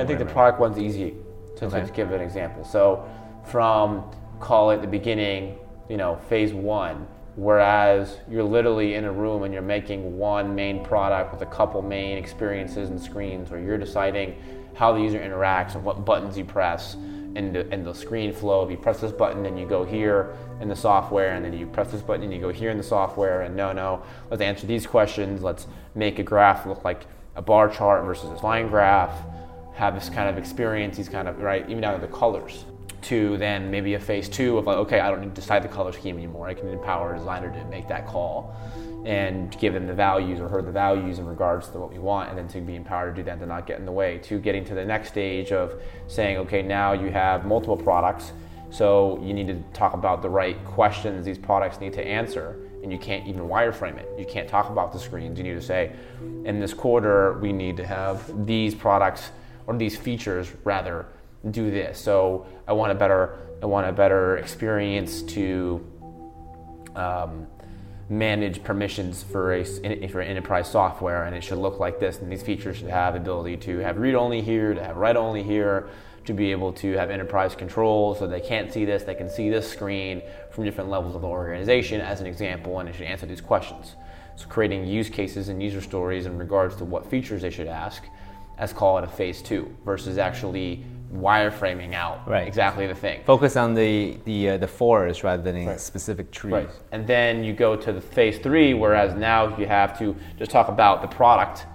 I think the product one's easy to, Okay. give an example. So from call it the beginning, you know, phase one, whereas you're literally in a room and you're making one main product with a couple main experiences and screens, where you're deciding how the user interacts and what buttons you press and the, in the screen flow. If you press this button and you go here in the software, and then you press this button and you go here in the software, and no, no, let's answer these questions. Let's make a graph look like a bar chart versus a line graph have this kind of experience, these kind of right, even down to the colors. To then maybe a phase two of like, okay, I don't need to decide the color scheme anymore. I can empower a designer to make that call and give them the values or her the values in regards to what we want, and then to be empowered to do that, to not get in the way. To getting to the next stage of saying, okay, now you have multiple products, so you need to talk about the right questions these products need to answer and you can't even wireframe it. You can't talk about the screens. You need to say, in this quarter, we need to have these products or these features rather do this. So I want a better, I want a better experience to um, manage permissions for a for enterprise software, and it should look like this. And these features should have ability to have read only here, to have write only here, to be able to have enterprise control, so they can't see this, they can see this screen from different levels of the organization, as an example, and it should answer these questions. So creating use cases and user stories in regards to what features they should ask, as call it a phase two, versus actually wireframing out Right. exactly the thing. Focus on the the uh, the forest rather than in Right. specific trees. Right. And then you go to the phase three, whereas now you have to just talk about the product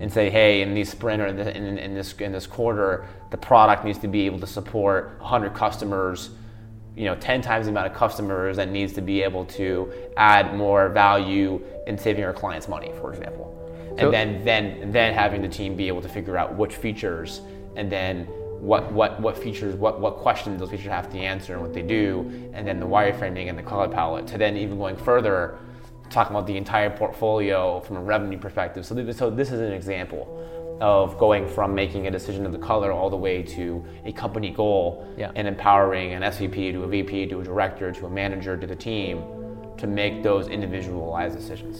and say, hey, in these sprint or in, the, in, in this in this quarter, the product needs to be able to support 100 customers. You know, 10 times the amount of customers that needs to be able to add more value in saving our clients money, for example. So- and then then then having the team be able to figure out which features and then what what what features what what questions those features have to answer and what they do and then the wireframing and the color palette to then even going further talking about the entire portfolio from a revenue perspective so this, so this is an example of going from making a decision of the color all the way to a company goal Yeah. and empowering an SVP to a VP to a director to a manager to the team to make those individualized decisions